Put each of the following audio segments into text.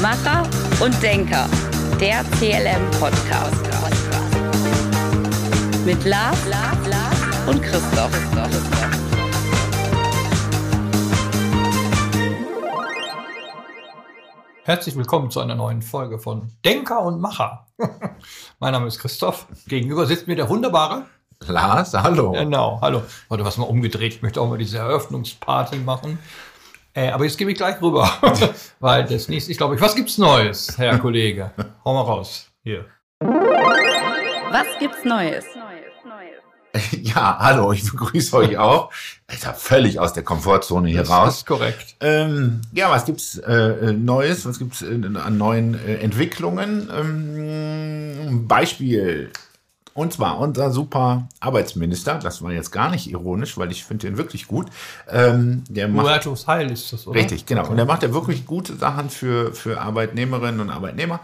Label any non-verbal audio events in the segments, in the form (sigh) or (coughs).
Macher und Denker. Der CLM-Podcast. Mit Lars, Lars, Lars und Christoph. Herzlich willkommen zu einer neuen Folge von Denker und Macher. (laughs) mein Name ist Christoph. Gegenüber sitzt mir der wunderbare Lars, hallo. Genau, hallo. Heute was mal umgedreht. Ich möchte auch mal diese Eröffnungsparty machen. Äh, aber jetzt gebe ich gleich rüber, (laughs) weil das nächste, ich glaube ich, was gibt's Neues, Herr Kollege? Hau mal raus. Hier. Was gibt's Neues? (laughs) Ja, hallo, ich begrüße euch auch. Ich habe völlig aus der Komfortzone hier Das raus. ist korrekt. Ähm, ja, was gibt's äh, Neues? Was gibt's äh, an neuen äh, Entwicklungen? Ähm, Beispiel. Und zwar unser super Arbeitsminister, das war jetzt gar nicht ironisch, weil ich finde den wirklich gut. Ähm, der macht Heil ist das, oder? Richtig, genau. Und er macht ja wirklich gute Sachen für, für Arbeitnehmerinnen und Arbeitnehmer.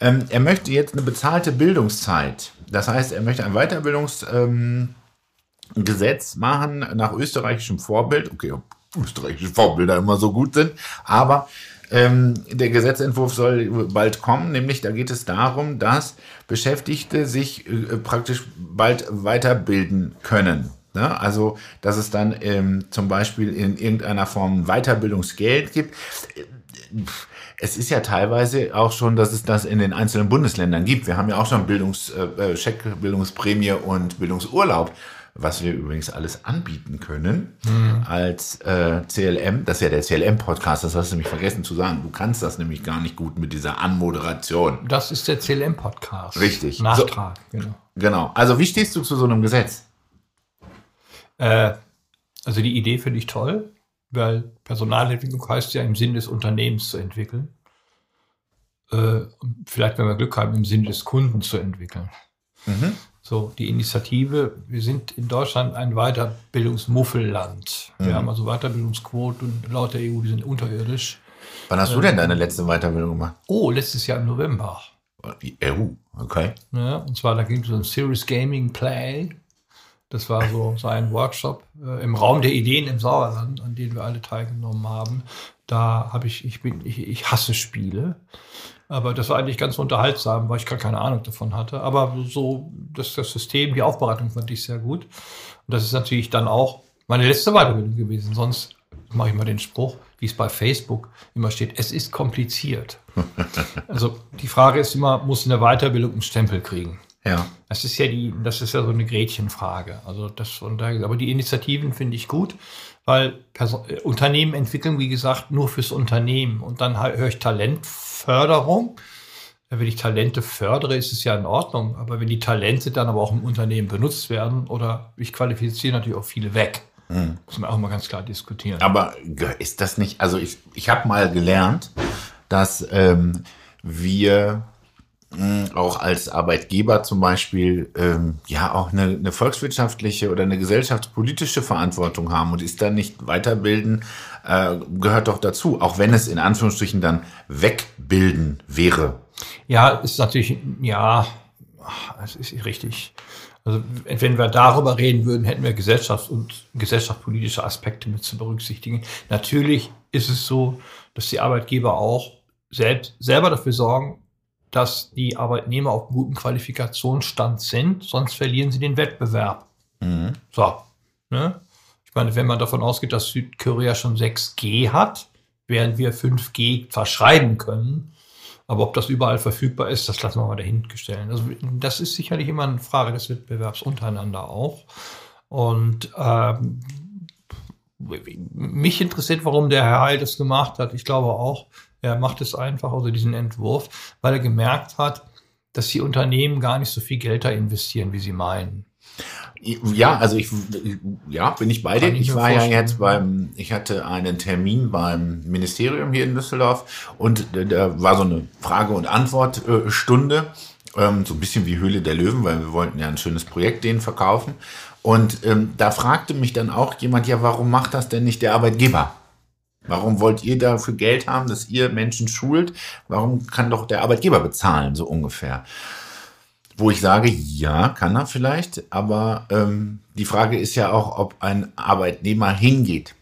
Ähm, er möchte jetzt eine bezahlte Bildungszeit. Das heißt, er möchte ein Weiterbildungsgesetz ähm, machen nach österreichischem Vorbild. Okay, ob österreichische Vorbilder immer so gut sind, aber ähm, der Gesetzentwurf soll bald kommen, nämlich da geht es darum, dass Beschäftigte sich äh, praktisch bald weiterbilden können. Ne? Also, dass es dann ähm, zum Beispiel in irgendeiner Form Weiterbildungsgeld gibt. Es ist ja teilweise auch schon, dass es das in den einzelnen Bundesländern gibt. Wir haben ja auch schon Bildungs, äh, Scheck, Bildungsprämie und Bildungsurlaub, was wir übrigens alles anbieten können als äh, CLM. Das ist ja der CLM-Podcast, das hast du nämlich vergessen zu sagen. Du kannst das nämlich gar nicht gut mit dieser Anmoderation. Das ist der CLM-Podcast. Richtig. Nachtrag, genau. Genau. Also, wie stehst du zu so einem Gesetz? Äh, also die Idee finde ich toll, weil Personalentwicklung heißt ja im Sinn des Unternehmens zu entwickeln. Äh, vielleicht, wenn wir Glück haben, im Sinn des Kunden zu entwickeln. Mhm. So, die Initiative, wir sind in Deutschland ein Weiterbildungsmuffelland. Wir Mhm. haben also Weiterbildungsquoten laut der EU, die sind unterirdisch. Wann hast du denn deine letzte Weiterbildung gemacht? Oh, letztes Jahr im November. Die EU, okay. Ne? Und zwar, da ging es um Serious Gaming Play. Das war so, (laughs) so ein Workshop äh, im Raum der Ideen im Sauerland, an dem wir alle teilgenommen haben. Da habe ich, ich bin, ich, ich hasse Spiele. Aber das war eigentlich ganz unterhaltsam, weil ich gar keine Ahnung davon hatte. Aber so, das, das System, die Aufbereitung fand ich sehr gut. Und das ist natürlich dann auch meine letzte Weiterbildung gewesen. Sonst mache ich mal den Spruch, wie es bei Facebook immer steht, es ist kompliziert. (laughs) also die Frage ist immer, muss eine Weiterbildung einen Stempel kriegen? Ja. Das ist ja die, das ist ja so eine Gretchenfrage. Also das von daher, aber die Initiativen finde ich gut, weil Person, äh, Unternehmen entwickeln, wie gesagt, nur fürs Unternehmen. Und dann höre ich Talentförderung. Wenn ich Talente fördere, ist es ja in Ordnung. Aber wenn die Talente dann aber auch im Unternehmen benutzt werden oder ich qualifiziere natürlich auch viele weg, muss man auch mal ganz klar diskutieren. Aber ist das nicht, also ich, ich habe mal gelernt, dass ähm, wir auch als Arbeitgeber zum Beispiel ähm, ja auch eine, eine volkswirtschaftliche oder eine gesellschaftspolitische Verantwortung haben und ist dann nicht weiterbilden, äh, gehört doch dazu, auch wenn es in Anführungsstrichen dann wegbilden wäre. Ja, ist natürlich, ja, es ist richtig. Also wenn wir darüber reden würden, hätten wir gesellschafts- und gesellschaftspolitische Aspekte mit zu berücksichtigen. Natürlich ist es so, dass die Arbeitgeber auch selbst, selber dafür sorgen, dass die Arbeitnehmer auf einem guten Qualifikationsstand sind, sonst verlieren sie den Wettbewerb. So. Ne? Ich meine, wenn man davon ausgeht, dass Südkorea schon 6G hat, während wir 5G verschreiben können, aber ob das überall verfügbar ist, das lassen wir mal dahingestellt. Also das ist sicherlich immer eine Frage des Wettbewerbs untereinander auch. Und ähm, mich interessiert, warum der Herr Heil das gemacht hat. Ich glaube auch, er macht es einfach, also diesen Entwurf, weil er gemerkt hat, dass die Unternehmen gar nicht so viel Geld da investieren, wie sie meinen. Ja, also ich, ja, bin ich bei dir. Ich Ich war ja vorstellen. jetzt beim, ich hatte einen Termin beim Ministerium hier in Düsseldorf und da war so eine Frage- und Antwortstunde, ähm, so ein bisschen wie Höhle der Löwen, weil wir wollten ja ein schönes Projekt denen verkaufen. Und ähm, da fragte mich dann auch jemand, ja, warum macht das denn nicht der Arbeitgeber? Warum wollt ihr dafür Geld haben, dass ihr Menschen schult? Warum kann doch der Arbeitgeber bezahlen, so ungefähr? Wo ich sage, ja, kann er vielleicht, aber ähm, die Frage ist ja auch, ob ein Arbeitnehmer hingeht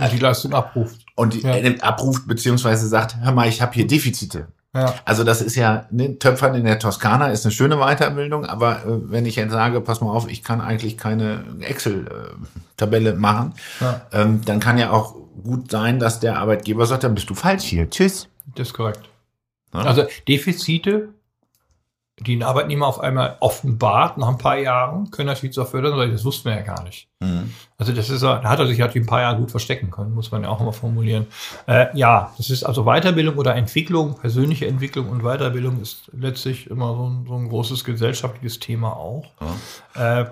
Und die Leistung abruft. und Ja. äh, abruft beziehungsweise sagt, hör mal, ich habe hier Defizite. Ja. Also das ist ja, ne, Töpfern in der Toskana ist eine schöne Weiterbildung, aber äh, wenn ich jetzt sage, pass mal auf, ich kann eigentlich keine Excel-Tabelle machen, Ja. ähm, dann kann ja auch gut sein, dass der Arbeitgeber sagt, dann bist du falsch hier. Tschüss. Das ist korrekt. Ja. Also Defizite, die ein Arbeitnehmer auf einmal offenbart nach ein paar Jahren, können natürlich so fördern, weil das wussten wir ja gar nicht. Mhm. Also das ist, da hat er sich natürlich ein paar Jahre gut verstecken können, muss man ja auch immer formulieren. Äh, ja, das ist also Weiterbildung oder Entwicklung, persönliche Entwicklung und Weiterbildung ist letztlich immer so ein, so ein großes gesellschaftliches Thema auch. Äh,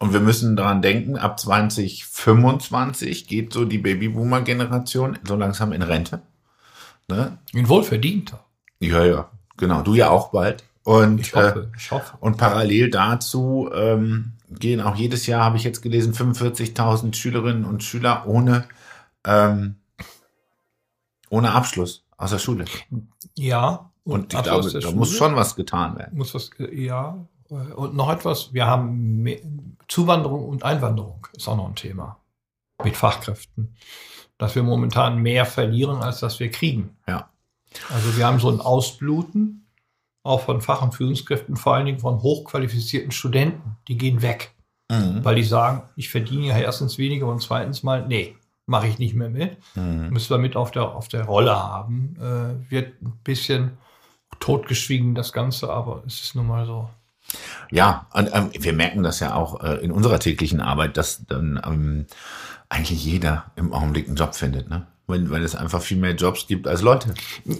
Und wir müssen daran denken, ab 2025 geht so die Babyboomer-Generation so langsam in Rente. Ne? ein wohlverdienter. Ja, ja, genau. Du ja auch bald. Und, Ich hoffe, ich hoffe. äh, und parallel dazu ähm, gehen auch jedes Jahr, habe ich jetzt gelesen, 45.000 Schülerinnen und Schüler ohne, ähm, ohne Abschluss aus der Schule. Ja. Und ich Abschluss glaube, da muss Schule. schon was getan werden. muss was, äh, ja. Äh, Und noch etwas, wir haben Zuwanderung und Einwanderung ist auch noch ein Thema mit Fachkräften. Dass wir momentan mehr verlieren, als dass wir kriegen. Ja. Also wir haben so ein Ausbluten, auch von Fach- und Führungskräften, vor allen Dingen von hochqualifizierten Studenten. Die gehen weg, Mhm. weil die sagen, ich verdiene ja erstens weniger und zweitens mal, nee, mache ich nicht mehr mit. Mhm. Müssen wir mit auf der, auf der Rolle haben. Äh, wird ein bisschen totgeschwiegen, das Ganze, aber es ist nun mal so. Ja, und ähm, wir merken das ja auch äh, in unserer täglichen Arbeit, dass dann ähm, eigentlich jeder im Augenblick einen Job findet, ne? Weil, weil es einfach viel mehr Jobs gibt als Leute.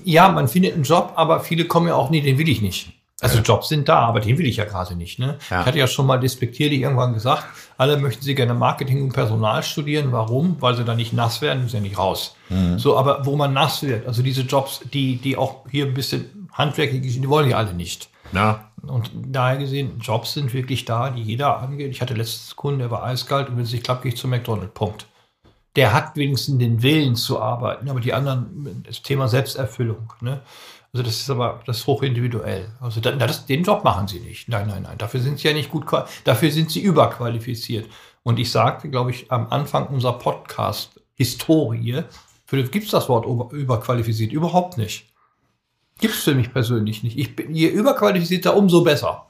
Ja, man findet einen Job, aber viele kommen ja auch nie, den will ich nicht. Also Jobs sind da, aber den will ich ja gerade nicht. Ne? Ja. Ich hatte ja schon mal despektierlich irgendwann gesagt, alle möchten sie gerne Marketing und Personal studieren. Warum? Weil sie da nicht nass werden, müssen ja nicht raus. So, aber wo man nass wird, also diese Jobs, die, die auch hier ein bisschen handwerklich sind, die wollen ja alle nicht. Ja. Und daher gesehen, Jobs sind wirklich da, die jeder angeht. Ich hatte letztes Kunden, der war eiskalt und wenn es nicht klappt, gehe ich zu McDonald's. Punkt. Der hat wenigstens den Willen zu arbeiten, aber die anderen, das Thema Selbsterfüllung. Ne? Also das ist aber das hochindividuell. Also da, das, den Job machen sie nicht. Nein, nein, nein. Dafür sind sie ja nicht gut, dafür sind sie überqualifiziert. Und ich sagte, glaube ich, am Anfang unserer Podcast-Historie, gibt es das Wort über- überqualifiziert? Überhaupt nicht. Gibt es für mich persönlich nicht. Ich bin, je überqualifizierter, umso besser.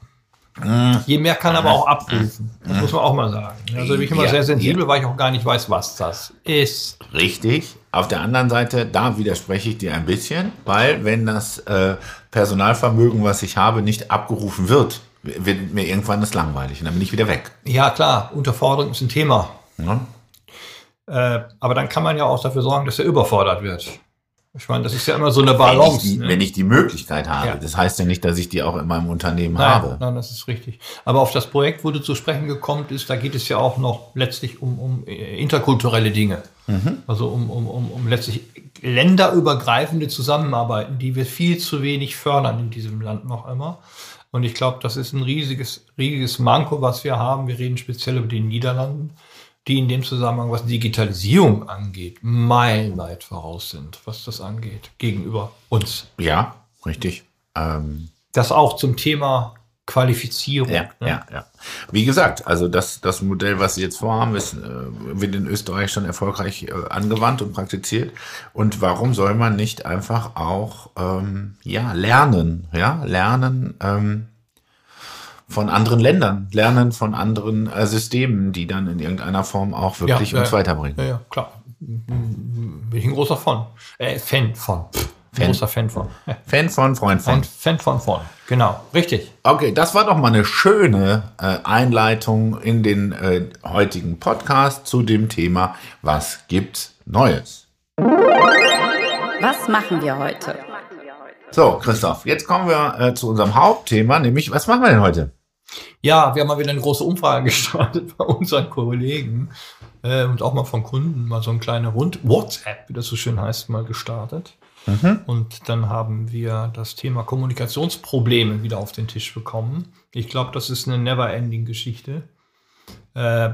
Je mehr kann aber auch abrufen. Das muss man auch mal sagen. Also bin ich immer Ja, sehr sensibel, weil ich auch gar nicht weiß, was das ist. Richtig. Auf der anderen Seite, da widerspreche ich dir ein bisschen, weil wenn das äh, Personalvermögen, was ich habe, nicht abgerufen wird, wird mir irgendwann das langweilig und dann bin ich wieder weg. Ja, klar, Unterforderung ist ein Thema. Ne? Äh, aber dann kann man ja auch dafür sorgen, dass er überfordert wird. Ich meine, das ist ja immer so eine Wenn, ich Balance. die, ne? wenn ich die Möglichkeit habe. Ja. Das heißt ja nicht, dass ich die auch in meinem Unternehmen Nein, habe. nein, das ist richtig. Aber auf das Projekt, wo du zu sprechen gekommen bist, da geht es ja auch noch letztlich um, um äh, interkulturelle Dinge. Also um, um, um, um letztlich länderübergreifende Zusammenarbeiten, die wir viel zu wenig fördern in diesem Land noch immer. Und ich glaube, das ist ein riesiges, riesiges Manko, was wir haben. Wir reden speziell über die Niederlanden, die in dem Zusammenhang, was Digitalisierung angeht, meilenweit voraus sind, was das angeht, gegenüber uns. Ja, richtig. Ähm, Das auch zum Thema Qualifizierung. Ja, ne? ja, ja. Wie gesagt, also das, das Modell, was Sie jetzt vorhaben, ist, äh, wird in Österreich schon erfolgreich äh, angewandt und praktiziert. Und warum soll man nicht einfach auch ähm, ja, lernen, ja, lernen ähm, von anderen Ländern, lernen von anderen äh, Systemen, die dann in irgendeiner Form auch wirklich Ja, uns ja. weiterbringen. Ja, ja, klar. Bin ich ein großer von. Äh, Fan von. Ein Fan. großer Fan von. Fan von, Freund Fan, von. Fan von von. Genau, richtig. Okay, das war doch mal eine schöne äh, Einleitung in den äh, heutigen Podcast zu dem Thema, was gibt's Neues? Was machen wir heute? So, Christoph, jetzt kommen wir äh, zu unserem Hauptthema, nämlich, was machen wir denn heute? Ja, wir haben mal wieder eine große Umfrage (laughs) gestartet bei unseren Kollegen äh, und auch mal von Kunden mal so ein kleine Rund WhatsApp, wie das so schön heißt, mal gestartet. Und dann haben wir das Thema Kommunikationsprobleme wieder auf den Tisch bekommen. Ich glaube, das ist eine never-ending Geschichte. Äh,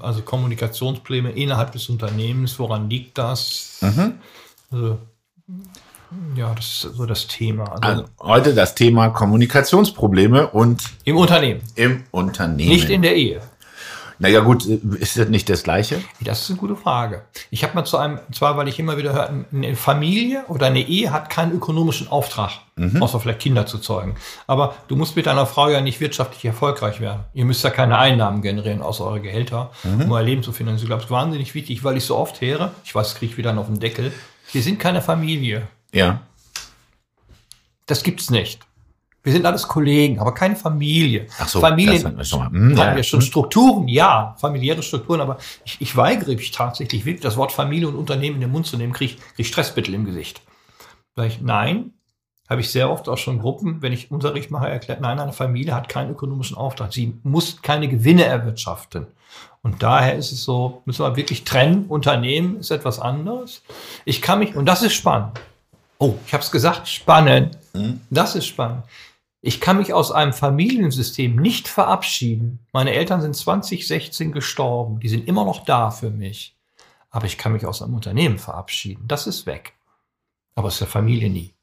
also Kommunikationsprobleme innerhalb des Unternehmens, woran liegt das? Also, ja, das ist so das Thema. Also, Also, heute das Thema Kommunikationsprobleme und Im Unternehmen, im Unternehmen. nicht in der Ehe. Naja gut, ist das nicht das Gleiche? Das ist eine gute Frage. Ich habe mal zu einem, zwar weil ich immer wieder höre, eine Familie oder eine Ehe hat keinen ökonomischen Auftrag, außer vielleicht Kinder zu zeugen. Aber du musst mit deiner Frau ja nicht wirtschaftlich erfolgreich werden. Ihr müsst ja keine Einnahmen generieren außer eure Gehälter, um euer Leben zu finanzieren. Ich glaube, es ist wahnsinnig wichtig, weil ich so oft höre, ich weiß, kriege ich wieder einen auf den Deckel, wir sind keine Familie. Ja. Das gibt's nicht. Wir sind alles Kollegen, aber keine Familie. Ach so, Familien das schon. Hm, haben ja. wir schon Strukturen, ja, familiäre Strukturen, aber ich, ich weigere mich tatsächlich wirklich, das Wort Familie und Unternehmen in den Mund zu nehmen, kriege krieg ich Stressmittel im Gesicht. Ich, nein, habe ich sehr oft auch schon Gruppen, wenn ich Unterricht mache, erklärt, nein, eine Familie hat keinen ökonomischen Auftrag. Sie muss keine Gewinne erwirtschaften. Und daher ist es so, müssen wir wirklich trennen. Unternehmen ist etwas anderes. Ich kann mich, und das ist spannend. Oh, ich habe es gesagt, spannend. Das ist spannend. Ich kann mich aus einem Familiensystem nicht verabschieden. Meine Eltern sind 2016 gestorben. Die sind immer noch da für mich. Aber ich kann mich aus einem Unternehmen verabschieden. Das ist weg. Aber aus der Familie nie.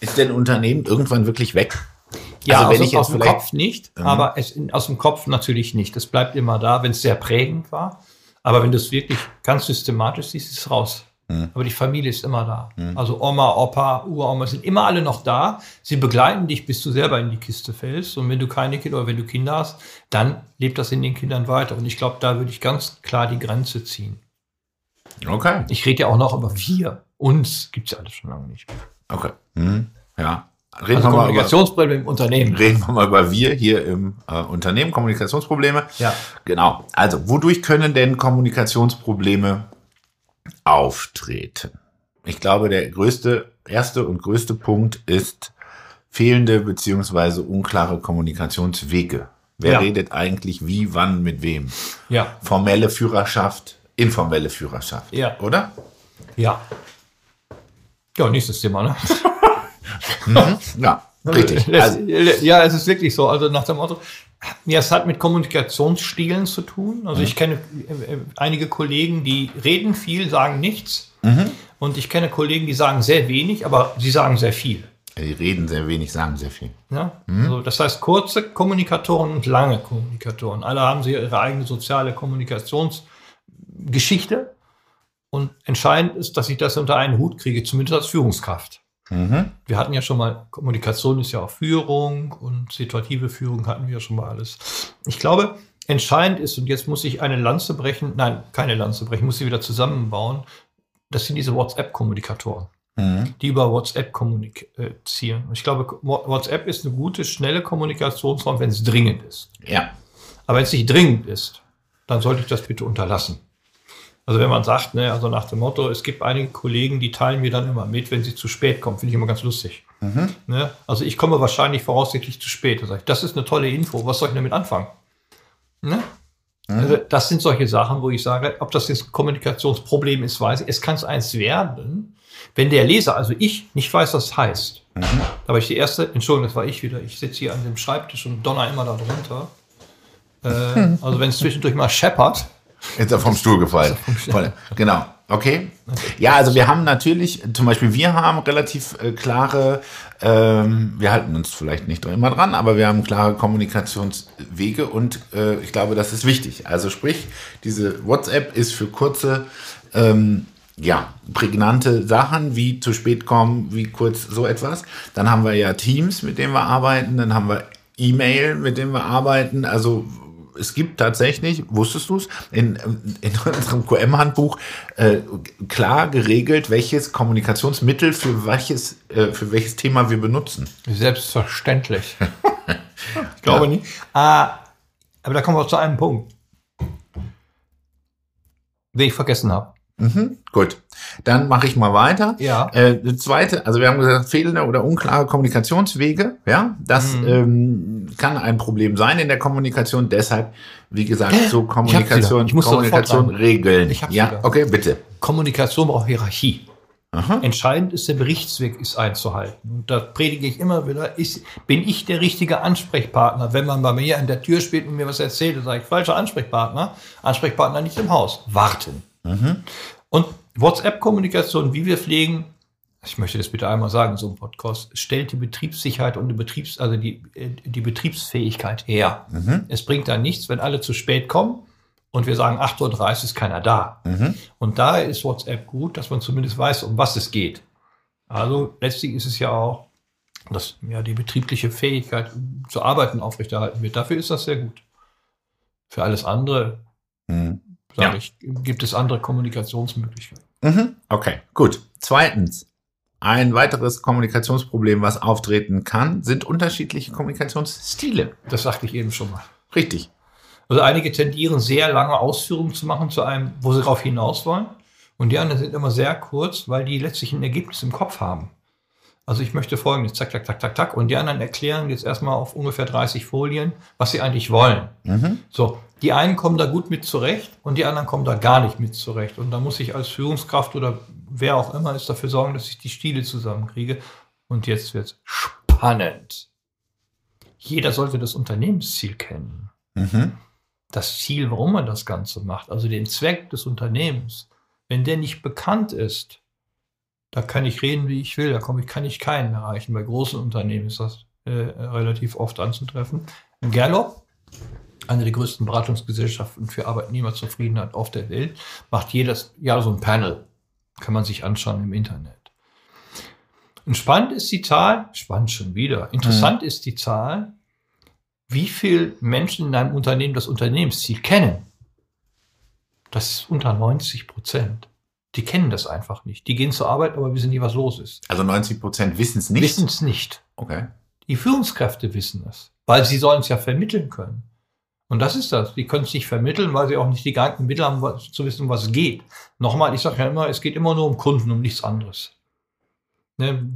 Ist denn Unternehmen irgendwann wirklich weg? Ja, Also wenn aus, dem Kopf nicht, aber es, aus dem Kopf natürlich nicht. Das bleibt immer da, wenn es sehr prägend war. Aber wenn du es wirklich ganz systematisch siehst, ist es raus. Mhm. Aber die Familie ist immer da. Also Oma, Opa, Uroma sind immer alle noch da. Sie begleiten dich, bis du selber in die Kiste fällst. Und wenn du keine Kinder oder wenn du Kinder hast, dann lebt das in den Kindern weiter. Und ich glaube, da würde ich ganz klar die Grenze ziehen. Okay. Ich rede ja auch noch über wir. Uns gibt es ja alles schon lange nicht. Okay. Hm. Ja. Reden, Also wir mal über, Kommunikationsprobleme im Unternehmen. reden wir mal über wir hier im äh, Unternehmen, Kommunikationsprobleme. Ja. Genau. Also, wodurch können denn Kommunikationsprobleme auftreten? Ich glaube, der größte, erste und größte Punkt ist fehlende beziehungsweise unklare Kommunikationswege. Wer Ja. redet eigentlich wie, wann, mit wem? Ja. Formelle Führerschaft, informelle Führerschaft. Ja. Oder? Ja. Ja, nächstes Thema, ne? (laughs) Ja, (laughs) richtig. Also, ja, es ist wirklich so. Also nach dem Motto, ja, es hat mit Kommunikationsstilen zu tun. Also ich kenne äh, äh, einige Kollegen, die reden viel, sagen nichts. Und ich kenne Kollegen, die sagen sehr wenig, aber sie sagen sehr viel. die reden sehr wenig, sagen sehr viel. Ja? Also das heißt kurze Kommunikatoren und lange Kommunikatoren. Alle haben sie ihre eigene soziale Kommunikationsgeschichte. Und entscheidend ist, dass ich das unter einen Hut kriege, zumindest als Führungskraft. Wir hatten ja schon mal, Kommunikation ist ja auch Führung und situative Führung hatten wir ja schon mal alles. Ich glaube, entscheidend ist, und jetzt muss ich eine Lanze brechen, nein, keine Lanze brechen, muss sie wieder zusammenbauen, das sind diese WhatsApp-Kommunikatoren die über WhatsApp kommunizieren. Ich glaube, WhatsApp ist eine gute, schnelle Kommunikationsform, wenn es dringend ist. Ja. Aber wenn es nicht dringend ist, dann sollte ich das bitte unterlassen. Also wenn man sagt, ne, also nach dem Motto, es gibt einige Kollegen, die teilen mir dann immer mit, wenn sie zu spät kommen, finde ich immer ganz lustig. Ne? Also ich komme wahrscheinlich voraussichtlich zu spät. Da sage ich, das ist eine tolle Info, was soll ich damit anfangen? Ne? Also das sind solche Sachen, wo ich sage, ob das jetzt ein Kommunikationsproblem ist, weiß ich. Es kann es eins werden, wenn der Leser, also ich, nicht weiß, was es heißt. Aber ich die erste, Entschuldigung, das war ich wieder, ich sitze hier an dem Schreibtisch und donner immer da drunter. Äh, (laughs) also wenn es zwischendurch mal scheppert, Ist er vom Stuhl gefallen. Voll. Genau. Okay. Ja, also wir haben natürlich, zum Beispiel wir haben relativ äh, klare, ähm, wir halten uns vielleicht nicht immer dran, aber wir haben klare Kommunikationswege und äh, ich glaube, das ist wichtig. Also sprich, diese WhatsApp ist für kurze, ähm, ja, prägnante Sachen, wie zu spät kommen, wie kurz so etwas. Dann haben wir ja Teams, mit denen wir arbeiten, dann haben wir E-Mail, mit dem wir arbeiten. Also es gibt tatsächlich, wusstest du es, in, in unserem QM-Handbuch äh, klar geregelt, welches Kommunikationsmittel für welches, äh, für welches Thema wir benutzen. Selbstverständlich. (laughs) ich glaube nicht. Ah, aber da kommen wir zu einem Punkt, den ich vergessen habe. Gut, dann mache ich mal weiter. Ja. Äh, das zweite, also wir haben gesagt, fehlende oder unklare Kommunikationswege, ja, das Mhm. ähm, kann ein Problem sein in der Kommunikation. Deshalb, wie gesagt, so Ich Kommunikation. Ich muss sofort Kommunikation regeln. Ich ja, wieder. okay, bitte. Kommunikation braucht Hierarchie. Entscheidend ist, der Berichtsweg ist einzuhalten. Und da predige ich immer wieder, ist, bin ich der richtige Ansprechpartner? Wenn man bei mir an der Tür spielt und mir was erzählt, dann sage ich, falscher Ansprechpartner. Ansprechpartner nicht im Haus. Warten. Und WhatsApp-Kommunikation, wie wir pflegen, ich möchte das bitte einmal sagen, so einem Podcast, stellt die Betriebssicherheit und die Betriebs, also die, äh, die Betriebsfähigkeit her. Es bringt da nichts, wenn alle zu spät kommen und wir sagen 8.30 Uhr ist keiner da. Mhm. Und da ist WhatsApp gut, dass man zumindest weiß, um was es geht. Also letztlich ist es ja auch, dass ja die betriebliche Fähigkeit zu arbeiten aufrechterhalten wird. Dafür ist das sehr gut. Für alles andere, Mhm. Sage Ja. ich, gibt es andere Kommunikationsmöglichkeiten. Mhm. Okay, gut. Zweitens, ein weiteres Kommunikationsproblem, was auftreten kann, sind unterschiedliche Kommunikationsstile. Das sagte ich eben schon mal. Richtig. Also einige tendieren sehr lange Ausführungen zu machen zu einem, wo sie darauf hinaus wollen. Und die anderen sind immer sehr kurz, weil die letztlich ein Ergebnis im Kopf haben. Also ich möchte folgendes, zack, zack, zack, zack, zack. Und die anderen erklären jetzt erstmal auf ungefähr 30 Folien, was sie eigentlich wollen. Mhm. So, die einen kommen da gut mit zurecht und die anderen kommen da gar nicht mit zurecht. Und da muss ich als Führungskraft oder wer auch immer ist dafür sorgen, dass ich die Stile zusammenkriege. Und jetzt wird's spannend. Jeder sollte das Unternehmensziel kennen Mhm. das Ziel, warum man das Ganze macht, also den Zweck des Unternehmens, wenn der nicht bekannt ist, da kann ich reden, wie ich will, da komme ich, kann ich keinen erreichen. Bei großen Unternehmen ist das äh, relativ oft anzutreffen. Gallup, eine der größten Beratungsgesellschaften für Arbeitnehmerzufriedenheit auf der Welt, macht jedes Jahr so ein Panel. Kann man sich anschauen im Internet. Und spannend ist die Zahl, spannend schon wieder, interessant ist die Zahl, wie viel Menschen in einem Unternehmen das Unternehmensziel kennen. Das ist unter 90 Prozent. Die kennen das einfach nicht. Die gehen zur Arbeit, aber wissen nie, was los ist. Also 90 Prozent wissen es nicht. Wissen es nicht. Okay. Die Führungskräfte wissen es, weil sie sollen es ja vermitteln können. Und das ist das. Die können es nicht vermitteln, weil sie auch nicht die geeigneten Mittel haben, was, zu wissen, was es geht. Nochmal, ich sage ja immer, es geht immer nur um Kunden, um nichts anderes. Ne,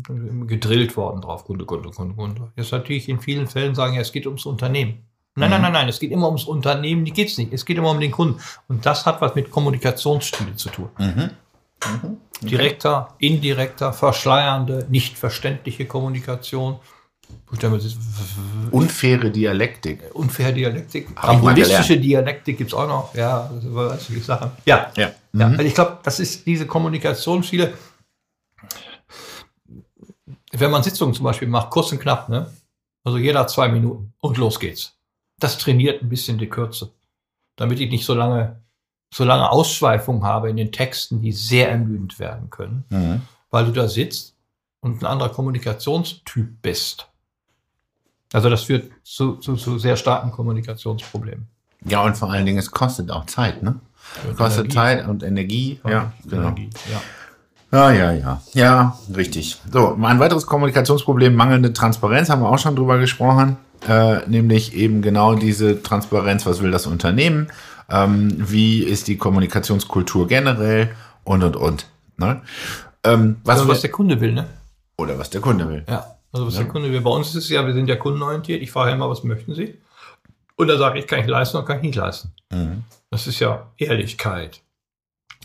gedrillt worden drauf, Kunde, Kunde, Kunde, Kunde. Jetzt natürlich in vielen Fällen sagen, ja, es geht ums Unternehmen. Nein, nein, Mhm. nein, nein, es geht immer ums Unternehmen, die geht's nicht. Es geht immer um den Kunden. Und das hat was mit Kommunikationsstile zu tun. Mhm. Mhm. Direkter, indirekter, verschleiernde, nicht verständliche Kommunikation. Gut, damit ist- Unfaire Dialektik. Unfair Dialektik. Rambolistische Dialektik gibt's auch noch. Ja, das war solche Sachen. Ja, Ja. ja. Mhm. Also ich glaube, das ist diese Kommunikationsstile. Wenn man Sitzungen zum Beispiel macht, kurz und knapp, ne? Also jeder zwei Minuten und los geht's. Das trainiert ein bisschen die Kürze. Damit ich nicht so lange, so lange Ausschweifungen habe in den Texten, die sehr ermüdend werden können, Mhm. weil du da sitzt und ein anderer Kommunikationstyp bist. Also das führt zu, zu, zu sehr starken Kommunikationsproblemen. Ja, und vor allen Dingen, es kostet auch Zeit, ne? Kostet Energie. Zeit und Energie. Ja, genau. Energie, ja. Ja, ja, ja. Ja, richtig. So, ein weiteres Kommunikationsproblem, mangelnde Transparenz, haben wir auch schon drüber gesprochen. Äh, nämlich eben genau diese Transparenz, was will das Unternehmen, ähm, wie ist die Kommunikationskultur generell und und und. Ne? Ähm, was, Also, was der Kunde will, ne? oder was der Kunde will. Ja. Also was Ja. der Kunde will. Bei uns ist es ja, wir sind ja kundenorientiert. Ich frage immer, was möchten Sie? Und da sage ich, kann ich leisten oder kann ich nicht leisten. Mhm. Das ist ja Ehrlichkeit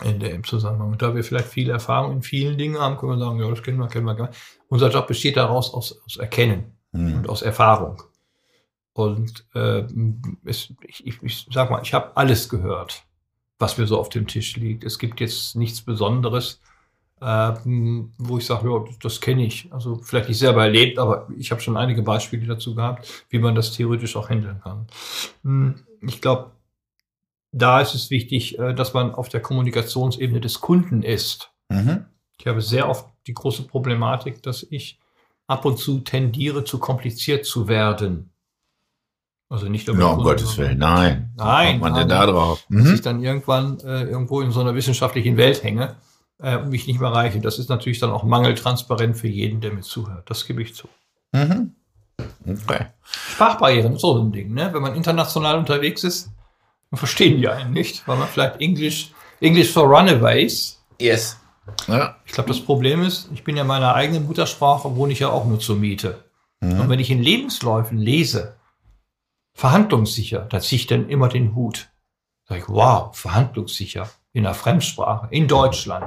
in dem Zusammenhang. Und da wir vielleicht viel Erfahrung in vielen Dingen haben, können wir sagen, ja, das kennen wir, kennen wir. kennen wir. Unser Job besteht daraus aus, aus Erkennen Mhm. und aus Erfahrung. Und äh, es, ich, ich, ich sag mal, ich habe alles gehört, was mir so auf dem Tisch liegt. Es gibt jetzt nichts Besonderes, äh, wo ich sage, ja, das, kenne ich. Also vielleicht nicht selber erlebt, aber ich habe schon einige Beispiele dazu gehabt, wie man das theoretisch auch handeln kann. Hm, Ich glaube, da ist es wichtig, äh, dass man auf der Kommunikationsebene des Kunden ist. Mhm. Ich habe sehr oft die große Problematik, dass ich ab und zu tendiere, zu kompliziert zu werden. Also nicht über Ja, den um Gottes Willen, nein. Nein, kommt man denn nein. da drauf? Dass Mhm. ich dann irgendwann äh, irgendwo in so einer wissenschaftlichen Welt hänge äh, und mich nicht mehr reiche. Das ist natürlich dann auch mangeltransparent für jeden, der mir zuhört. Das gebe ich zu. Mhm. Okay. Sprachbarrieren ist so ein Ding, ne? Wenn man international unterwegs ist, dann verstehen die einen nicht, weil man vielleicht Englisch, English for Runaways Yes. Ja. Ich glaube, das Problem ist, ich bin ja meiner eigenen Muttersprache, wohne ich ja auch nur zur Miete. Und Mhm. wenn ich in Lebensläufen lese, verhandlungssicher, da ziehe ich dann immer den Hut. Sag ich, wow, verhandlungssicher, in einer Fremdsprache, in Deutschland.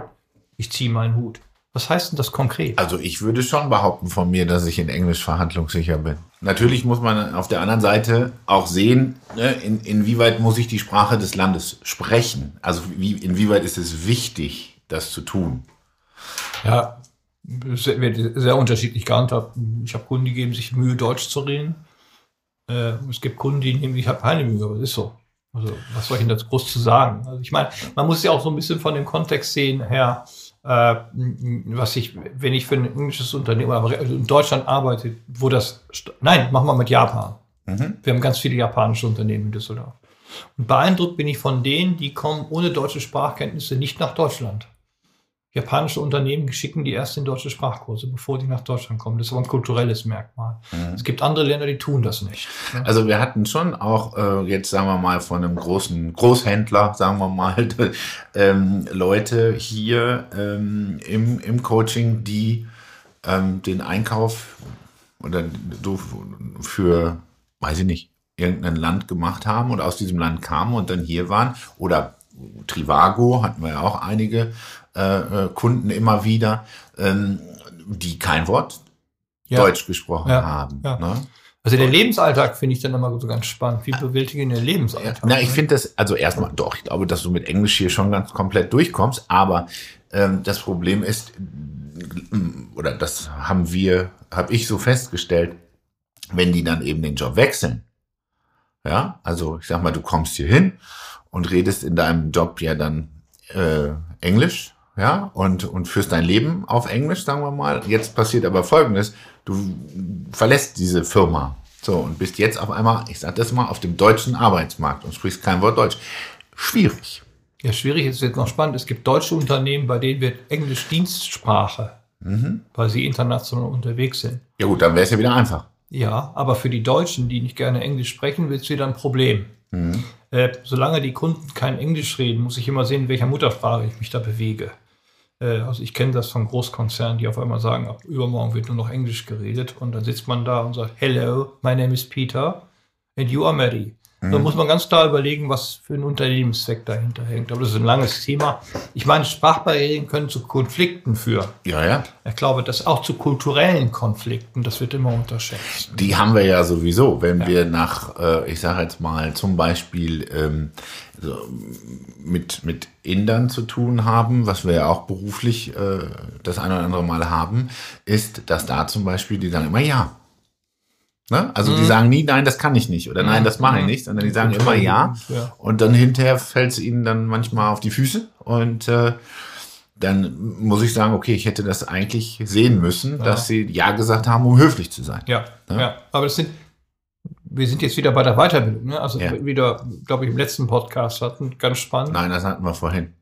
Ich ziehe meinen Hut. Was heißt denn das konkret? Also ich würde schon behaupten von mir, dass ich in Englisch verhandlungssicher bin. Natürlich muss man auf der anderen Seite auch sehen, ne, in, inwieweit muss ich die Sprache des Landes sprechen. Also wie, inwieweit ist es wichtig, das zu tun. Ja, es wird sehr unterschiedlich gehandhabt. Ich habe Kunden, die geben sich Mühe, Deutsch zu reden. Äh, es gibt Kunden, die nehmen sich halt keine Mühe, aber das ist so. Also, was soll ich denn jetzt groß zu sagen? Also, ich meine, man muss ja auch so ein bisschen von dem Kontext sehen, her, äh, was ich, wenn ich für ein englisches Unternehmen also in Deutschland arbeite, wo das, nein, machen wir mit Japan. Mhm. Wir haben ganz viele japanische Unternehmen in Düsseldorf. Und beeindruckt bin ich von denen, die kommen ohne deutsche Sprachkenntnisse nicht nach Deutschland japanische Unternehmen schicken die erst in deutsche Sprachkurse, bevor die nach Deutschland kommen. Das ist aber ein kulturelles Merkmal. Mhm. Es gibt andere Länder, die tun das nicht. Also wir hatten schon auch äh, jetzt, sagen wir mal, von einem großen Großhändler, sagen wir mal, (laughs) ähm, Leute hier ähm, im, im Coaching, die ähm, den Einkauf oder du für, weiß ich nicht, irgendein Land gemacht haben und aus diesem Land kamen und dann hier waren oder Trivago hatten wir ja auch einige äh, äh, Kunden immer wieder, ähm, die kein Wort ja. Deutsch gesprochen ja. haben. Ja. Ne? Also der Lebensalltag finde ich dann immer so ganz spannend. Wie bewältigen der Lebensalltag? Na, ich ne? finde das, also erstmal doch, ich glaube, dass du mit Englisch hier schon ganz komplett durchkommst, aber ähm, das Problem ist, oder das haben wir, habe ich so festgestellt, wenn die dann eben den Job wechseln. Ja, also ich sag mal, du kommst hier hin und redest in deinem Job ja dann äh, Englisch ja, und, und führst dein Leben auf Englisch, sagen wir mal. Jetzt passiert aber Folgendes, du verlässt diese Firma, so, und bist jetzt auf einmal, ich sag das mal, auf dem deutschen Arbeitsmarkt und sprichst kein Wort Deutsch. Schwierig. Ja, schwierig ist jetzt noch spannend. Es gibt deutsche Unternehmen, bei denen wird Englisch Dienstsprache, mhm. weil sie international unterwegs sind. Ja gut, dann wäre es ja wieder einfach. Ja, aber für die Deutschen, die nicht gerne Englisch sprechen, wird es wieder ein Problem. Mhm. Äh, solange die Kunden kein Englisch reden, muss ich immer sehen, in welcher Muttersprache ich mich da bewege. Äh, also ich kenne das von Großkonzernen, die auf einmal sagen, ab übermorgen wird nur noch Englisch geredet und dann sitzt man da und sagt, Hello, my name is Peter and you are Maddie. Mhm. Da muss man ganz klar überlegen, was für ein Unternehmenszweck dahinter hängt. Aber das ist ein langes Thema. Ich meine, Sprachbarrieren können zu Konflikten führen. Ja, ja. Ich glaube, dass auch zu kulturellen Konflikten, das wird immer unterschätzt. Die haben wir ja sowieso, wenn ja. wir nach, äh, ich sage jetzt mal zum Beispiel ähm, so mit, mit Indern zu tun haben, was wir ja auch beruflich äh, das eine oder andere Mal haben, ist, dass da zum Beispiel die sagen immer ja. Ne? Also mhm. die sagen nie, nein, das kann ich nicht oder nein, das mache ich mhm. nicht, sondern die sagen immer ja. ja. Und dann hinterher fällt es ihnen dann manchmal auf die Füße und äh, dann muss ich sagen, okay, ich hätte das eigentlich sehen müssen, ja. dass sie ja gesagt haben, um höflich zu sein. Ja, ne? ja. aber das sind, wir sind jetzt wieder bei der Weiterbildung, ne? Also ja. wieder, glaube ich, im letzten Podcast hatten, ganz spannend. Nein, das hatten wir vorhin.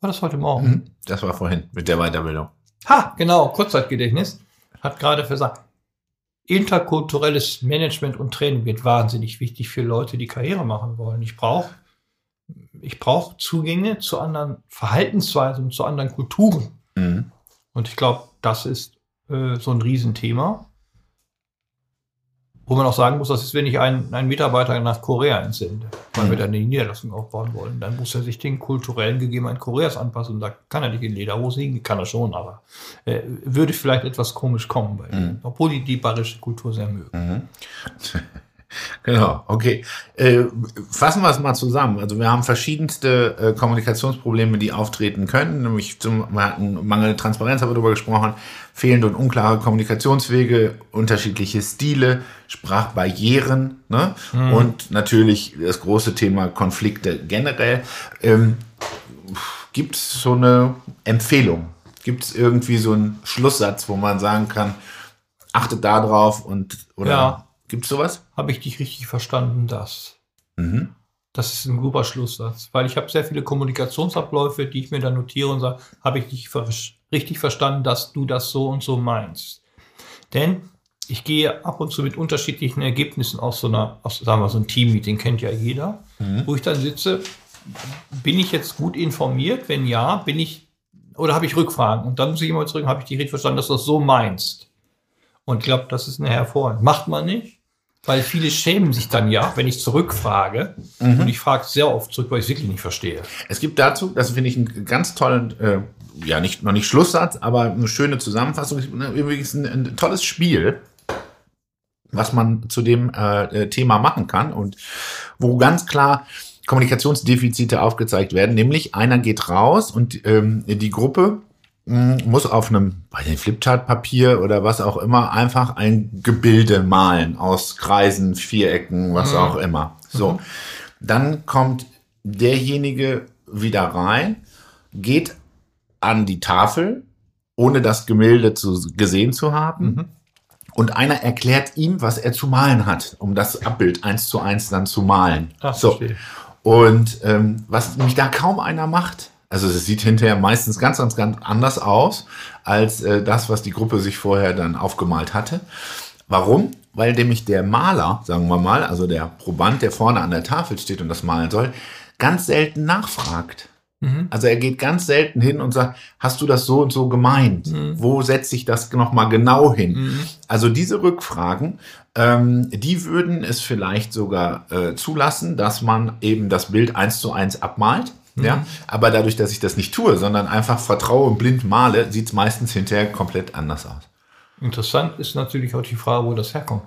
War das heute Morgen? Mhm. Das war vorhin mit der Weiterbildung. Ha, genau, Kurzzeitgedächtnis. Hat gerade versagt interkulturelles Management und Training wird wahnsinnig wichtig für Leute, die Karriere machen wollen. Ich brauche ich brauch Zugänge zu anderen Verhaltensweisen, zu anderen Kulturen. Mhm. Und ich glaube, das ist äh, so ein Riesenthema. Wo man auch sagen muss, dass ist, wenn ich einen, einen Mitarbeiter nach Korea entsende, weil mhm. wir dann eine Niederlassung aufbauen wollen, dann muss er sich den kulturellen Gegebenheiten Koreas anpassen. Da kann er nicht in Lederhose hingehen, kann er schon, aber äh, würde vielleicht etwas komisch kommen bei mhm. obwohl die die bayerische Kultur sehr mögen. Mhm. Genau, okay. Äh, fassen wir es mal zusammen. Also wir haben verschiedenste äh, Kommunikationsprobleme, die auftreten können. Nämlich zum wir hatten mangelnde Transparenz, haben wir darüber gesprochen, fehlende und unklare Kommunikationswege, unterschiedliche Stile, Sprachbarrieren ne? Mhm. und natürlich das große Thema Konflikte generell. Ähm, Gibt es so eine Empfehlung? Gibt es irgendwie so einen Schlusssatz, wo man sagen kann, achtet da drauf und oder ja Gibt es sowas? Habe ich dich richtig verstanden, das? Mhm. Das ist ein super Schlusssatz, weil ich habe sehr viele Kommunikationsabläufe, die ich mir dann notiere und sage, habe ich dich richtig verstanden, dass du das so und so meinst. Denn ich gehe ab und zu mit unterschiedlichen Ergebnissen aus so einer, aus, sagen wir so ein Team-Meeting, kennt ja jeder, mhm. wo ich dann sitze, bin ich jetzt gut informiert? Wenn ja, bin ich, oder habe ich Rückfragen? Und dann muss ich immer zurück, habe ich dich richtig verstanden, dass du das so meinst? Und ich glaube, das ist eine hervorragende. Macht man nicht? Weil viele schämen sich dann ja, wenn ich zurückfrage. Mhm. Und ich frage sehr oft zurück, weil ich es wirklich nicht verstehe. Es gibt dazu, das finde ich einen ganz tollen, äh, ja, nicht, noch nicht Schlusssatz, aber eine schöne Zusammenfassung. Übrigens ein, ein tolles Spiel, was man zu dem äh, Thema machen kann und wo ganz klar Kommunikationsdefizite aufgezeigt werden. Nämlich einer geht raus und ähm, die Gruppe muss auf einem bei den Flipchart-Papier oder was auch immer einfach ein Gebilde malen aus Kreisen, Vierecken, was mhm. auch immer. So. Mhm. Dann kommt derjenige wieder rein, geht an die Tafel, ohne das Gemälde zu, gesehen zu haben. Mhm. Und einer erklärt ihm, was er zu malen hat, um das Abbild eins zu eins dann zu malen. Ach, so. verstehe. Und ähm, was nämlich da kaum einer macht, also es sieht hinterher meistens ganz, ganz, ganz anders aus als äh, das, was die Gruppe sich vorher dann aufgemalt hatte. Warum? Weil nämlich der Maler, sagen wir mal, also der Proband, der vorne an der Tafel steht und das malen soll, ganz selten nachfragt. Also er geht ganz selten hin und sagt, hast du das so und so gemeint? Wo setze ich das nochmal genau hin? Also diese Rückfragen, ähm, die würden es vielleicht sogar äh, zulassen, dass man eben das Bild eins zu eins abmalt. Ja, aber dadurch, dass ich das nicht tue, sondern einfach vertraue und blind male, sieht es meistens hinterher komplett anders aus. Interessant ist natürlich auch die Frage, wo das herkommt.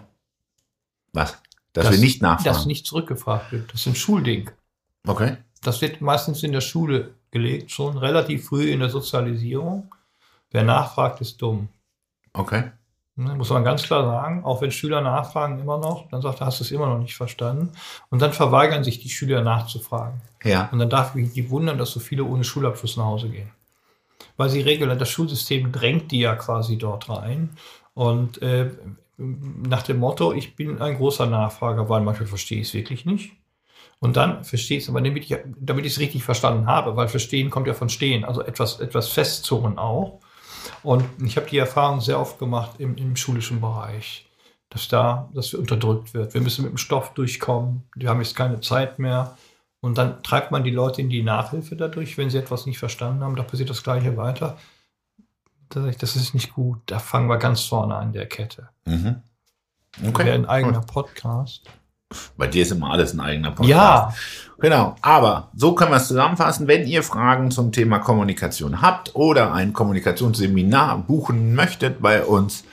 Was? Dass wir nicht nachfragen. Dass nicht zurückgefragt wird. Das ist ein Schulding. okay. Das wird meistens in der Schule gelegt, schon relativ früh in der Sozialisierung. Wer nachfragt, ist dumm. Okay. Ne, muss man ganz klar sagen, auch wenn Schüler nachfragen immer noch, dann sagt er, hast du es immer noch nicht verstanden. Und dann verweigern sich die Schüler nachzufragen. Ja. Und dann darf ich mich nicht wundern, dass so viele ohne Schulabschluss nach Hause gehen. Weil sie regeln, das Schulsystem drängt die ja quasi dort rein. Und äh, nach dem Motto, ich bin ein großer Nachfrager, weil manchmal verstehe ich es wirklich nicht. Und dann verstehe ich es, aber damit ich es richtig verstanden habe, weil Verstehen kommt ja von Stehen, also etwas, etwas festzurren auch. Und ich habe die Erfahrung sehr oft gemacht im, im schulischen Bereich, dass da, dass wir unterdrückt wird. Wir müssen mit dem Stoff durchkommen, wir haben jetzt keine Zeit mehr. Und dann treibt man die Leute in die Nachhilfe dadurch, wenn sie etwas nicht verstanden haben, da passiert das Gleiche weiter. Da sag ich, das ist nicht gut. Da fangen wir ganz vorne an der Kette. Mhm. Okay. Wäre ein eigener Podcast. Bei dir ist immer alles ein eigener Podcast. Ja, Genau, aber so können wir es zusammenfassen. Wenn ihr Fragen zum Thema Kommunikation habt oder ein Kommunikationsseminar buchen möchtet bei uns,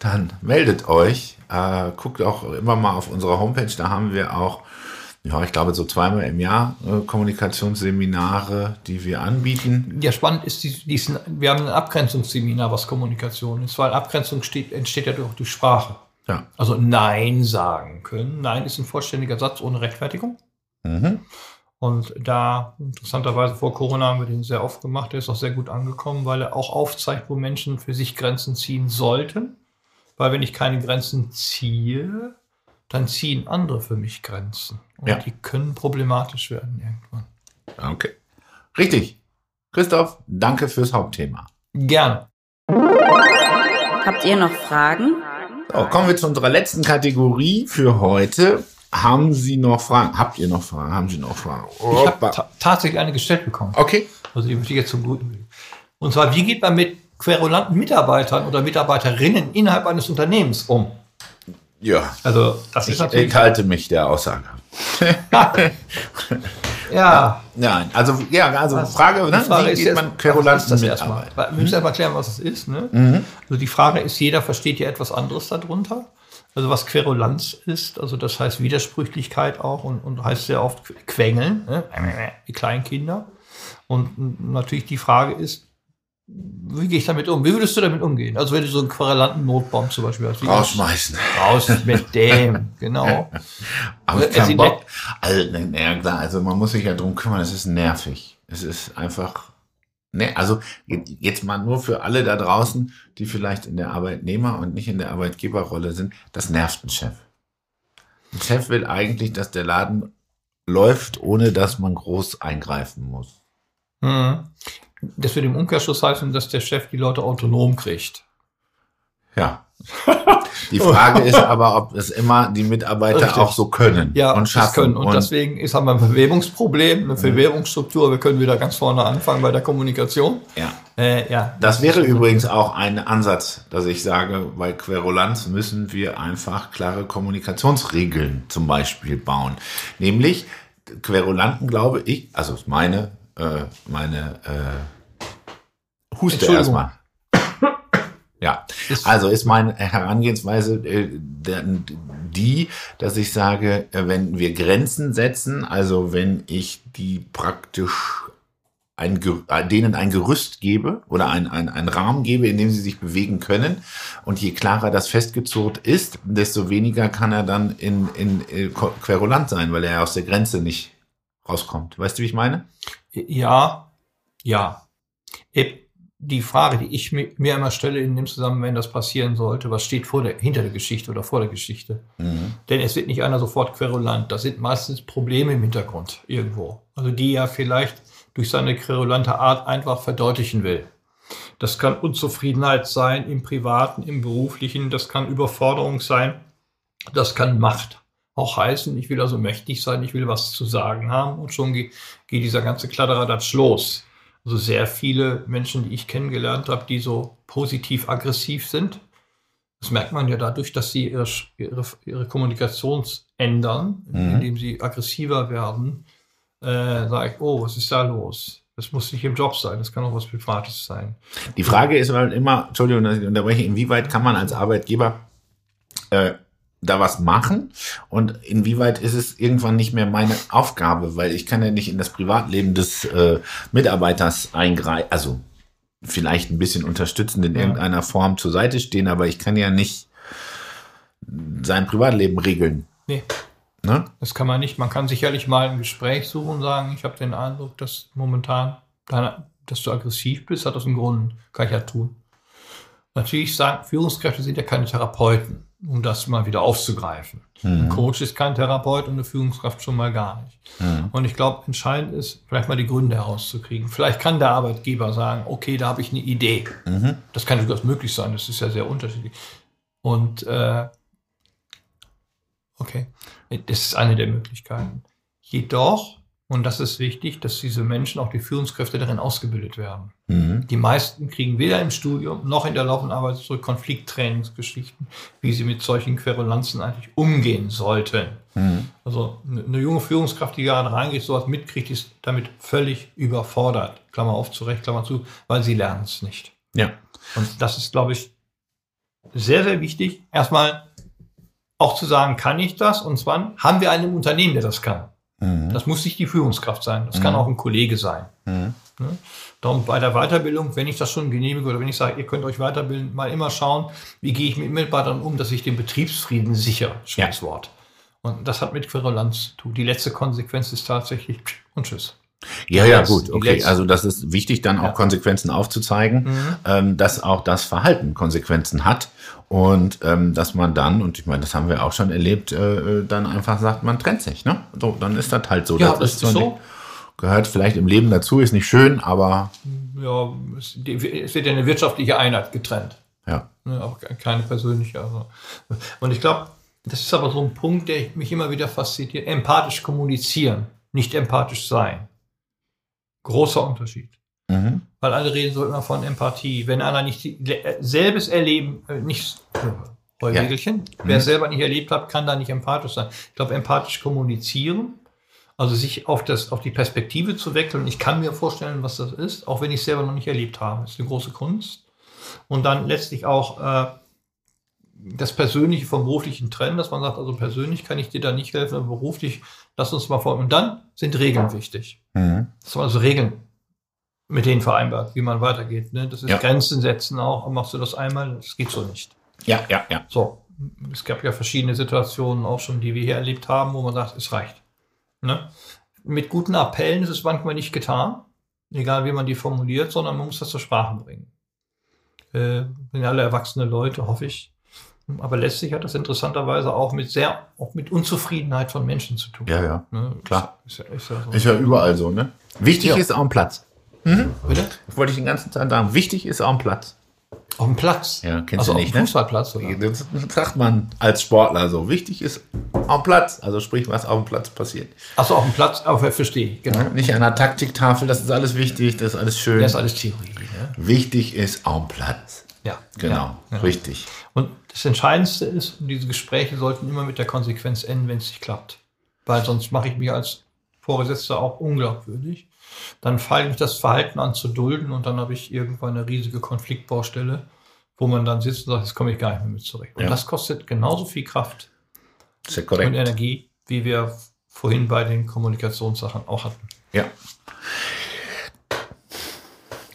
dann meldet euch. Äh, guckt auch immer mal auf unserer Homepage, da haben wir auch, ja, ich glaube so zweimal im Jahr äh, Kommunikationsseminare, die wir anbieten. Ja, spannend ist, die, diesen, wir haben ein Abgrenzungsseminar, was Kommunikation ist, weil Abgrenzung steht, entsteht ja durch, durch Sprache. Ja. Also Nein sagen können. Nein ist ein vollständiger Satz ohne Rechtfertigung. Mhm. Und da, interessanterweise vor Corona haben wir den sehr oft gemacht, der ist auch sehr gut angekommen, weil er auch aufzeigt, wo Menschen für sich Grenzen ziehen sollten. Weil wenn ich keine Grenzen ziehe, dann ziehen andere für mich Grenzen. Und Ja. die können problematisch werden irgendwann. Okay. Richtig. Christoph, danke fürs Hauptthema. Gerne. Habt ihr noch Fragen? So, kommen wir zu unserer letzten Kategorie für heute. Haben Sie noch Fragen? Habt ihr noch Fragen? Haben Sie noch Fragen? Ich habe Hoppa. ta tatsächlich eine gestellt bekommen. Okay. Also die möchte ich jetzt zum Guten. Und zwar, wie geht man mit querulanten Mitarbeitern oder Mitarbeiterinnen innerhalb eines Unternehmens um? Ja. Also das Ich ist natürlich... enthalte mich der Aussage. (laughs) ja, (laughs) Nein, also ja, also Frage, ne? Die Frage wie ist geht jetzt, man was querulanten mit erstmal? Wir müssen erstmal klären, was es ist. Ne? Mhm. Also die Frage ist, jeder versteht ja etwas anderes darunter. Also was Querulanz ist, also das heißt Widersprüchlichkeit auch und, und heißt sehr oft Quengeln, ne? die Kleinkinder. Und natürlich die Frage ist, wie gehe ich damit um? Wie würdest du damit umgehen? Also wenn du so einen querulanten Notbaum zum Beispiel hast. Rausschmeißen. Raus mit (laughs) dem, genau. Aber Äh, sie keinen Bock. Also, ja, klar, also man muss sich ja drum kümmern, es ist nervig. Es ist einfach. Ne, also jetzt mal nur für alle da draußen, die vielleicht in der Arbeitnehmer- und nicht in der Arbeitgeberrolle sind, das nervt ein Chef. Ein Chef will eigentlich, dass der Laden läuft, ohne dass man groß eingreifen muss. Mhm. Das würde im Umkehrschluss heißen, dass der Chef die Leute autonom kriegt. Ja. Die Frage ist aber, ob es immer die Mitarbeiter Richtig. auch so können ja, und schaffen. können. Und, deswegen ist, haben wir ein Verwebungsproblem, eine Verwebungsstruktur. Wir können wieder ganz vorne anfangen bei der Kommunikation. ja. Äh, ja, Das wäre übrigens auch ein Ansatz, dass ich sage, bei Querulanz müssen wir einfach klare Kommunikationsregeln zum Beispiel bauen. Nämlich, Querulanten glaube ich, also meine, äh, meine äh, Huste erstmal. (coughs) Ja, also ist meine Herangehensweise äh, die, dass ich sage, äh, wenn wir Grenzen setzen, also wenn ich die praktisch ein, denen ein Gerüst gebe oder ein, ein, ein Rahmen gebe, in dem sie sich bewegen können. Und je klarer das festgezurrt ist, desto weniger kann er dann in, in, in Querulant sein, weil er aus der Grenze nicht rauskommt. Weißt du, wie ich meine? Ja, ja. Die Frage, die ich mir immer stelle in dem Zusammenhang, wenn das passieren sollte, was steht vor der, hinter der Geschichte oder vor der Geschichte? Mhm. Denn es wird nicht einer sofort querulant. Das sind meistens Probleme im Hintergrund irgendwo. Also die ja vielleicht durch seine querulante Art einfach verdeutlichen will. Das kann Unzufriedenheit sein im privaten, im beruflichen, das kann Überforderung sein, das kann Macht auch heißen, ich will also mächtig sein, ich will was zu sagen haben und schon geht, geht dieser ganze Kladderadatsch los. Also sehr viele Menschen, die ich kennengelernt habe, die so positiv aggressiv sind, das merkt man ja dadurch, dass sie ihre, ihre, ihre Kommunikation ändern, mhm. indem sie aggressiver werden, äh, sage ich, oh, was ist da los? Das muss nicht im Job sein, das kann auch was Privates sein. Die Frage ist halt immer, Entschuldigung, dass ich unterbreche, inwieweit kann man als Arbeitgeber äh, da was machen und inwieweit ist es irgendwann nicht mehr meine Aufgabe, weil ich kann ja nicht in das Privatleben des äh, Mitarbeiters eingreifen, also vielleicht ein bisschen unterstützend in irgendeiner Form zur Seite stehen, aber ich kann ja nicht sein Privatleben regeln. Nee. Ne? Das kann man nicht. Man kann sicherlich mal ein Gespräch suchen und sagen, ich habe den Eindruck, dass momentan, dass du aggressiv bist, hat das einen Grund. Kann ich ja tun. Natürlich sagen, Führungskräfte sind ja keine Therapeuten, um das mal wieder aufzugreifen. Mhm. Ein Coach ist kein Therapeut und eine Führungskraft schon mal gar nicht. Mhm. Und ich glaube, entscheidend ist, vielleicht mal die Gründe herauszukriegen. Vielleicht kann der Arbeitgeber sagen, okay, da habe ich eine Idee. Mhm. Das kann durchaus möglich sein, das ist ja sehr unterschiedlich. Und äh, okay. Das ist eine der Möglichkeiten. Jedoch, und das ist wichtig, dass diese Menschen, auch die Führungskräfte darin ausgebildet werden. Mhm. Die meisten kriegen weder im Studium noch in der laufenden Arbeit so Konflikttrainingsgeschichten, wie sie mit solchen Querulanzen eigentlich umgehen sollten. Mhm. Also eine junge Führungskraft, die gerade reingeht, sowas mitkriegt, ist damit völlig überfordert. Klammer auf, zurecht, Klammer zu, weil sie lernen es nicht. Ja. Und das ist, glaube ich, sehr, sehr wichtig. Erstmal auch zu sagen, kann ich das? Und zwar haben wir einen Unternehmen, der das kann. Mhm. Das muss nicht die Führungskraft sein. Das mhm. kann auch ein Kollege sein. Mhm. Ne? Darum bei der Weiterbildung, wenn ich das schon genehmige oder wenn ich sage, ihr könnt euch weiterbilden, mal immer schauen, wie gehe ich mit Mitarbeitern um, dass ich den Betriebsfrieden sichere. Schönes ja. Wort. Und das hat mit Querulanz zu tun. Die letzte Konsequenz ist tatsächlich und tschüss. Ja, ja, gut, okay. Also das ist wichtig, dann auch ja. Konsequenzen aufzuzeigen, mhm. ähm, dass auch das Verhalten Konsequenzen hat und ähm, dass man dann, und ich meine, das haben wir auch schon erlebt, äh, dann einfach sagt, man trennt sich, ne? So, dann ist das halt so. Ja, das, ist so. Nicht, gehört vielleicht im Leben dazu, ist nicht schön, aber. Ja, es, wird ja eine wirtschaftliche Einheit getrennt. Ja. Ne, auch keine persönliche. Also. Und ich glaube, das ist aber so ein Punkt, der mich immer wieder fasziniert. Empathisch kommunizieren, nicht empathisch sein. Großer Unterschied. Mhm. Weil alle reden so immer von Empathie. Wenn einer nicht äh, selbes erleben, äh, nicht Heuwegelchen, ja. wer mhm. es selber nicht erlebt hat, kann da nicht empathisch sein. Ich glaube, empathisch kommunizieren, also sich auf, das, auf die Perspektive zu wechseln. Ich kann mir vorstellen, was das ist, auch wenn ich es selber noch nicht erlebt habe. Das ist eine große Kunst. Und dann letztlich auch äh, das Persönliche vom Beruflichen trennen, dass man sagt, also persönlich kann ich dir da nicht helfen, aber beruflich lass uns mal vor. Und dann sind Regeln wichtig. Mhm. Dass man also Regeln mit denen vereinbart, wie man weitergeht. Ne? Das ist ja. Grenzen setzen auch. Machst du das einmal, das geht so nicht. Ja, ja, ja. So. Es gab ja verschiedene Situationen auch schon, die wir hier erlebt haben, wo man sagt, es reicht. Ne? Mit guten Appellen ist es manchmal nicht getan, egal wie man die formuliert, sondern man muss das zur Sprache bringen. Äh, sind alle erwachsene Leute, hoffe ich. Aber letztlich hat das interessanterweise auch mit sehr, auch mit Unzufriedenheit von Menschen zu tun. Ja, ja, ne? klar. Ist, ist, ist, ja so. ist, ja überall so, ne? Wichtig ja. ist auch ein Platz. Mhm. Bitte? Das wollte ich den ganzen Tag sagen. Wichtig ist auch ein Platz. Auf dem Platz? Ja, kennst also du nicht, auf dem ne? Fußballplatz, oder? Das sagt man als Sportler so. Wichtig ist auf dem Platz. Also sprich, was auf dem Platz passiert. Achso, auf dem Platz, auf, verstehe genau. Ja, nicht an der Taktiktafel, das ist alles wichtig, das ist alles schön. Das ist alles Theorie. Ne? Wichtig ist auf dem Platz. Ja. Genau, ja, genau. richtig. Und das Entscheidendste ist, diese Gespräche sollten immer mit der Konsequenz enden, wenn es nicht klappt. Weil sonst mache ich mich als Vorgesetzter auch unglaubwürdig. Dann fange ich das Verhalten an zu dulden und dann habe ich irgendwann eine riesige Konfliktbaustelle, wo man dann sitzt und sagt, jetzt komme ich gar nicht mehr mit zurecht. Und ja. das kostet genauso viel Kraft und Energie, wie wir vorhin bei den Kommunikationssachen auch hatten. Ja.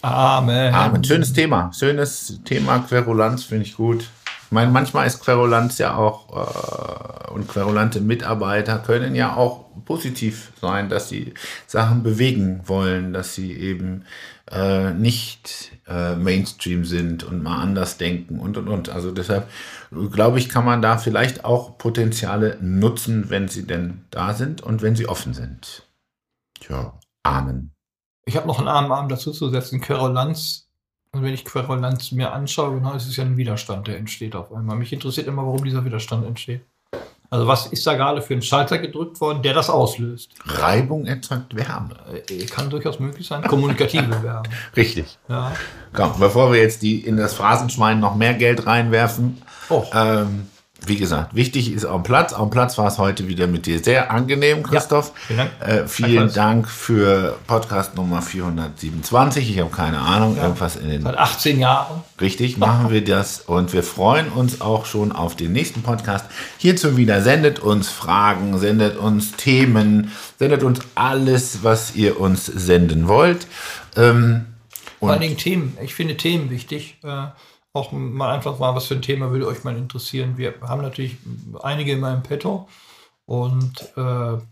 Amen. Amen. Schönes Thema. Schönes Thema. Querulanz finde ich gut. Ich meine, manchmal ist Querulanz ja auch, äh, und querulante Mitarbeiter können ja auch positiv sein, dass sie Sachen bewegen wollen, dass sie eben äh, nicht äh, Mainstream sind und mal anders denken und und und. Also deshalb glaube ich, kann man da vielleicht auch Potenziale nutzen, wenn sie denn da sind und wenn sie offen sind. Tja, Amen. Ich habe noch einen armen Arm dazu zu setzen. Querulanz und wenn ich Querulanz mir anschaue, genau, es ist ja ein Widerstand, der entsteht auf einmal. Mich interessiert immer, warum dieser Widerstand entsteht. Also was ist da gerade für ein Schalter gedrückt worden, der das auslöst? Reibung erzeugt Wärme. Äh, Kann durchaus möglich sein. Kommunikative (laughs) Wärme. Richtig. Ja. Komm, bevor wir jetzt die in das Phrasenschwein noch mehr Geld reinwerfen, Oh. ähm, wie gesagt, wichtig ist am Platz. Am Platz war es heute wieder mit dir sehr angenehm, Christoph. vielen Dank. Äh, vielen. Dank für Podcast Nummer 427. Ich habe keine Ahnung, irgendwas in den Seit 18 Jahren. Richtig, (laughs) machen wir das und wir freuen uns auch schon auf den nächsten Podcast. Hierzu wieder sendet uns Fragen, sendet uns Themen, sendet uns alles, was ihr uns senden wollt. Ähm, Vor allen Dingen Themen. Ich finde Themen wichtig. Äh, auch mal einfach mal, was für ein Thema würde euch mal interessieren. Wir haben natürlich einige in meinem Petto. Und äh,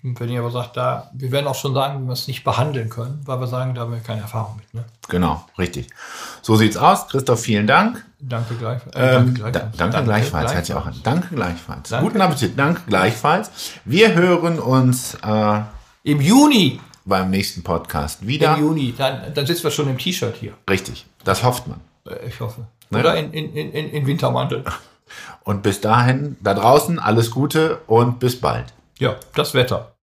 wenn ihr aber sagt, da, wir werden auch schon sagen, wir es nicht behandeln können, weil wir sagen, da haben wir keine Erfahrung mit. Ne? genau, richtig. So sieht's aus. Christoph, vielen Dank. Danke gleichfalls. Äh, Ähm, da, danke, gleichfalls. Hört sich auch an. Danke gleichfalls. Danke. Guten Appetit. Danke gleichfalls. Wir hören uns äh, Im Juni, beim nächsten Podcast wieder. im Juni, dann, dann sitzen wir schon im T-Shirt hier. Richtig. Das hofft man. Äh, Ich hoffe. Ne? Oder in, in, in, in Wintermantel. Und bis dahin, da draußen, alles Gute und bis bald. Ja, das Wetter.